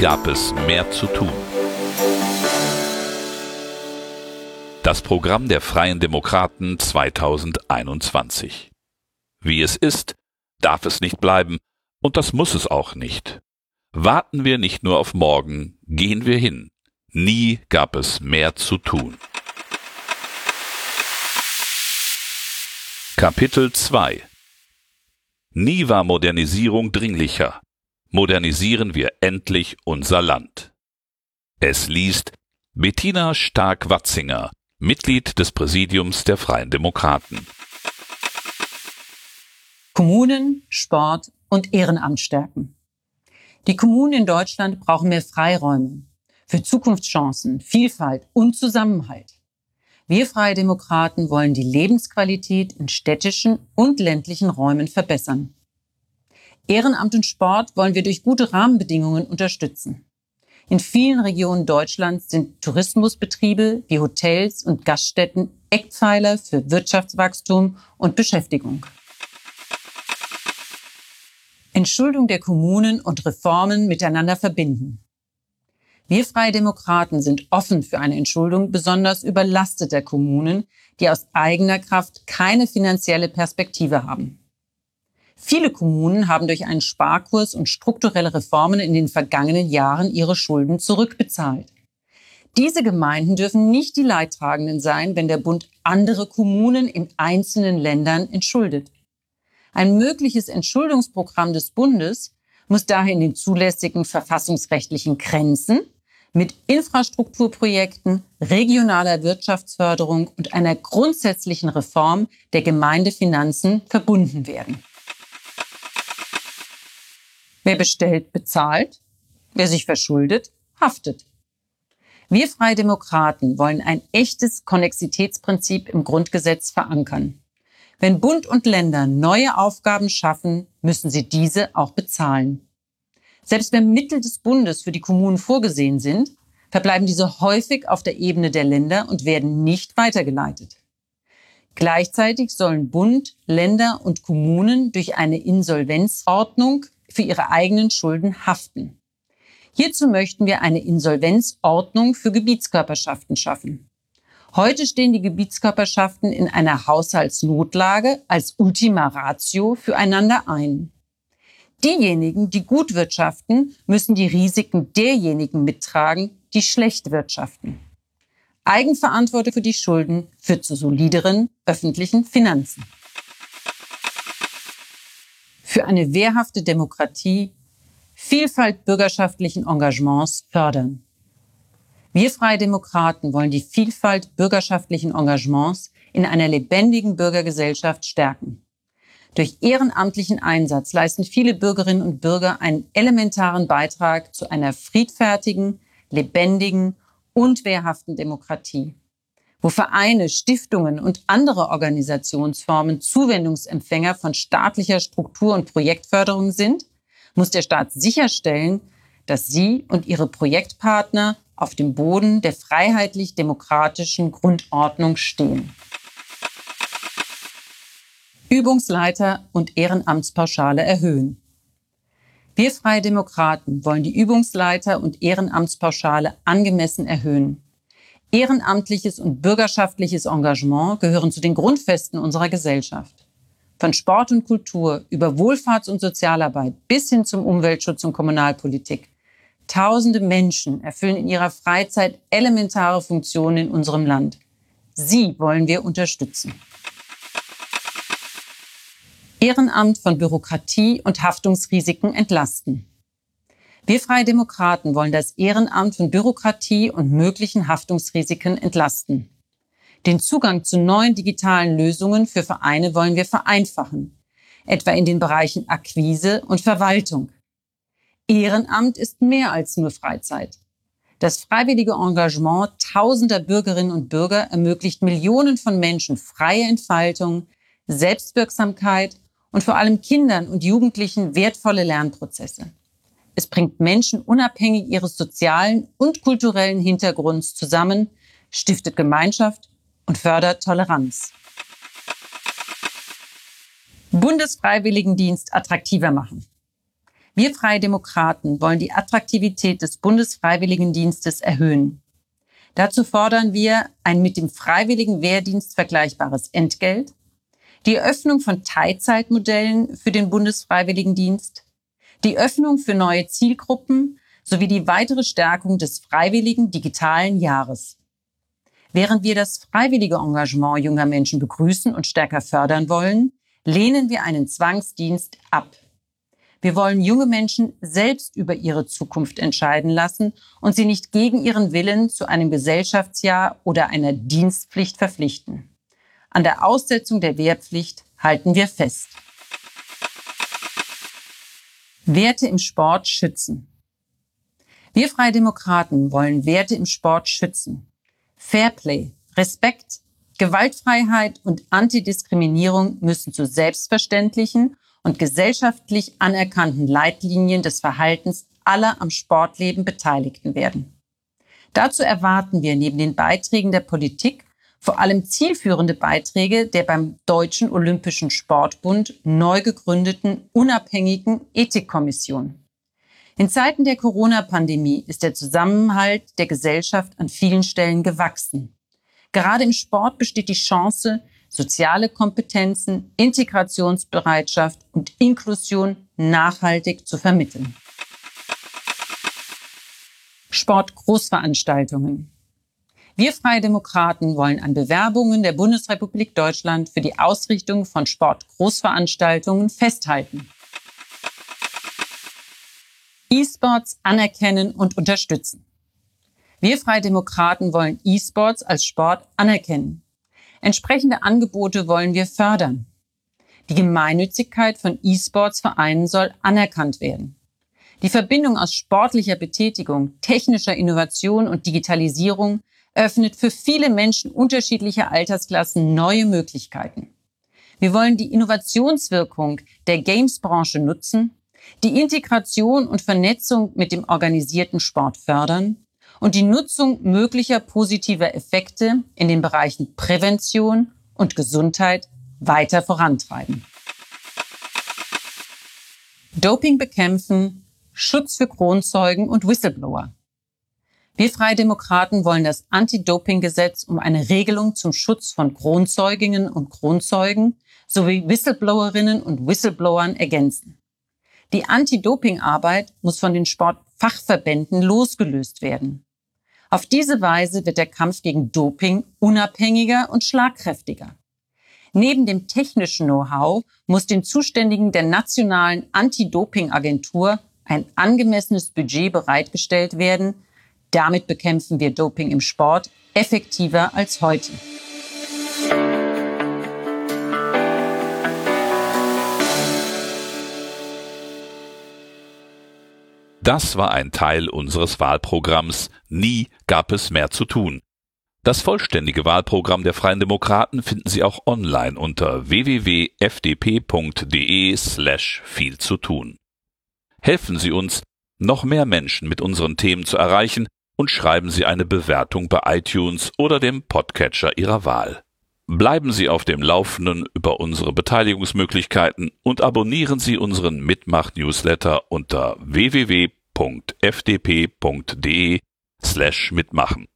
Gab es mehr zu tun. Das Programm der Freien Demokraten 2021. Wie es ist, darf es nicht bleiben, und das muss es auch nicht. Warten wir nicht nur auf morgen, gehen wir hin. Nie gab es mehr zu tun. Kapitel 2 Nie war Modernisierung dringlicher. Modernisieren wir endlich unser Land. Es liest Bettina Stark-Watzinger, Mitglied des Präsidiums der Freien Demokraten. Kommunen, Sport und Ehrenamt stärken. Die Kommunen in Deutschland brauchen mehr Freiräume für Zukunftschancen, Vielfalt und Zusammenhalt. Wir Freie Demokraten wollen die Lebensqualität in städtischen und ländlichen Räumen verbessern. Ehrenamt und Sport wollen wir durch gute Rahmenbedingungen unterstützen. In vielen Regionen Deutschlands sind Tourismusbetriebe wie Hotels und Gaststätten Eckpfeiler für Wirtschaftswachstum und Beschäftigung. Entschuldung der Kommunen und Reformen miteinander verbinden. Wir Freie Demokraten sind offen für eine Entschuldung besonders überlasteter Kommunen, die aus eigener Kraft keine finanzielle Perspektive haben. Viele Kommunen haben durch einen Sparkurs und strukturelle Reformen in den vergangenen Jahren ihre Schulden zurückbezahlt. Diese Gemeinden dürfen nicht die Leidtragenden sein, wenn der Bund andere Kommunen in einzelnen Ländern entschuldet. Ein mögliches Entschuldungsprogramm des Bundes muss daher in den zulässigen verfassungsrechtlichen Grenzen mit Infrastrukturprojekten, regionaler Wirtschaftsförderung und einer grundsätzlichen Reform der Gemeindefinanzen verbunden werden. Wer bestellt, bezahlt. Wer sich verschuldet, haftet. Wir Freie Demokraten wollen ein echtes Konnexitätsprinzip im Grundgesetz verankern. Wenn Bund und Länder neue Aufgaben schaffen, müssen sie diese auch bezahlen. Selbst wenn Mittel des Bundes für die Kommunen vorgesehen sind, verbleiben diese häufig auf der Ebene der Länder und werden nicht weitergeleitet. Gleichzeitig sollen Bund, Länder und Kommunen durch eine Insolvenzordnung für ihre eigenen Schulden haften. Hierzu möchten wir eine Insolvenzordnung für Gebietskörperschaften schaffen. Heute stehen die Gebietskörperschaften in einer Haushaltsnotlage als Ultima Ratio füreinander ein. Diejenigen, die gut wirtschaften, müssen die Risiken derjenigen mittragen, die schlecht wirtschaften. Eigenverantwortung für die Schulden führt zu solideren öffentlichen Finanzen. Für eine wehrhafte Demokratie Vielfalt bürgerschaftlichen Engagements fördern. Wir Freie Demokraten wollen die Vielfalt bürgerschaftlichen Engagements in einer lebendigen Bürgergesellschaft stärken. Durch ehrenamtlichen Einsatz leisten viele Bürgerinnen und Bürger einen elementaren Beitrag zu einer friedfertigen, lebendigen und wehrhaften Demokratie. Wo Vereine, Stiftungen und andere Organisationsformen Zuwendungsempfänger von staatlicher Struktur- und Projektförderung sind, muss der Staat sicherstellen, dass sie und ihre Projektpartner auf dem Boden der freiheitlich-demokratischen Grundordnung stehen. Übungsleiter und Ehrenamtspauschale erhöhen. Wir Freie Demokraten wollen die Übungsleiter und Ehrenamtspauschale angemessen erhöhen. Ehrenamtliches und bürgerschaftliches Engagement gehören zu den Grundfesten unserer Gesellschaft. Von Sport und Kultur über Wohlfahrts- und Sozialarbeit bis hin zum Umweltschutz und Kommunalpolitik. Tausende Menschen erfüllen in ihrer Freizeit elementare Funktionen in unserem Land. Sie wollen wir unterstützen. Ehrenamt von Bürokratie und Haftungsrisiken entlasten. Wir Freie Demokraten wollen das Ehrenamt von Bürokratie und möglichen Haftungsrisiken entlasten. Den Zugang zu neuen digitalen Lösungen für Vereine wollen wir vereinfachen, etwa in den Bereichen Akquise und Verwaltung. Ehrenamt ist mehr als nur Freizeit. Das freiwillige Engagement tausender Bürgerinnen und Bürger ermöglicht Millionen von Menschen freie Entfaltung, Selbstwirksamkeit und vor allem Kindern und Jugendlichen wertvolle Lernprozesse. Es bringt Menschen unabhängig ihres sozialen und kulturellen Hintergrunds zusammen, stiftet Gemeinschaft und fördert Toleranz. Bundesfreiwilligendienst attraktiver machen. Wir Freie Demokraten wollen die Attraktivität des Bundesfreiwilligendienstes erhöhen. Dazu fordern wir ein mit dem freiwilligen Wehrdienst vergleichbares Entgelt, die Öffnung von Teilzeitmodellen für den Bundesfreiwilligendienst, die Öffnung für neue Zielgruppen sowie die weitere Stärkung des freiwilligen digitalen Jahres. Während wir das freiwillige Engagement junger Menschen begrüßen und stärker fördern wollen, lehnen wir einen Zwangsdienst ab. Wir wollen junge Menschen selbst über ihre Zukunft entscheiden lassen und sie nicht gegen ihren Willen zu einem Gesellschaftsjahr oder einer Dienstpflicht verpflichten. An der Aussetzung der Wehrpflicht halten wir fest. Werte im Sport schützen. Wir Freie Demokraten wollen Werte im Sport schützen. Fairplay, Respekt, Gewaltfreiheit und Antidiskriminierung müssen zu selbstverständlichen und gesellschaftlich anerkannten Leitlinien des Verhaltens aller am Sportleben Beteiligten werden. Dazu erwarten wir neben den Beiträgen der Politik vor allem zielführende Beiträge der beim Deutschen Olympischen Sportbund neu gegründeten unabhängigen Ethikkommission. In Zeiten der Corona-Pandemie ist der Zusammenhalt der Gesellschaft an vielen Stellen gewachsen. Gerade im Sport besteht die Chance, soziale Kompetenzen, Integrationsbereitschaft und Inklusion nachhaltig zu vermitteln. Sportgroßveranstaltungen. Wir Freie Demokraten wollen an Bewerbungen der Bundesrepublik Deutschland für die Ausrichtung von Sportgroßveranstaltungen festhalten. E-Sports anerkennen und unterstützen. Wir Freie Demokraten wollen E-Sports als Sport anerkennen. Entsprechende Angebote wollen wir fördern. Die Gemeinnützigkeit von E-Sports-Vereinen soll anerkannt werden. Die Verbindung aus sportlicher Betätigung, technischer Innovation und Digitalisierung öffnet für viele Menschen unterschiedlicher Altersklassen neue Möglichkeiten. Wir wollen die Innovationswirkung der Games-Branche nutzen, die Integration und Vernetzung mit dem organisierten Sport fördern und die Nutzung möglicher positiver Effekte in den Bereichen Prävention und Gesundheit weiter vorantreiben. Doping bekämpfen, Schutz für Kronzeugen und Whistleblower. Wir Freie Demokraten wollen das Anti-Doping-Gesetz um eine Regelung zum Schutz von Kronzeuginnen und Kronzeugen sowie Whistleblowerinnen und Whistleblowern ergänzen. Die Anti-Doping-Arbeit muss von den Sportfachverbänden losgelöst werden. Auf diese Weise wird der Kampf gegen Doping unabhängiger und schlagkräftiger. Neben dem technischen Know-how muss den Zuständigen der nationalen Anti-Doping-Agentur ein angemessenes Budget bereitgestellt werden. Damit bekämpfen wir Doping im Sport effektiver als heute. Das war ein Teil unseres Wahlprogramms Nie gab es mehr zu tun. Das vollständige Wahlprogramm der Freien Demokraten finden Sie auch online unter www.fdp.de slash viel zu tun. Helfen Sie uns, noch mehr Menschen mit unseren Themen zu erreichen und schreiben Sie eine Bewertung bei iTunes oder dem Podcatcher Ihrer Wahl. Bleiben Sie auf dem Laufenden über unsere Beteiligungsmöglichkeiten und abonnieren Sie unseren Mitmach-Newsletter unter www.fdp.de slash mitmachen.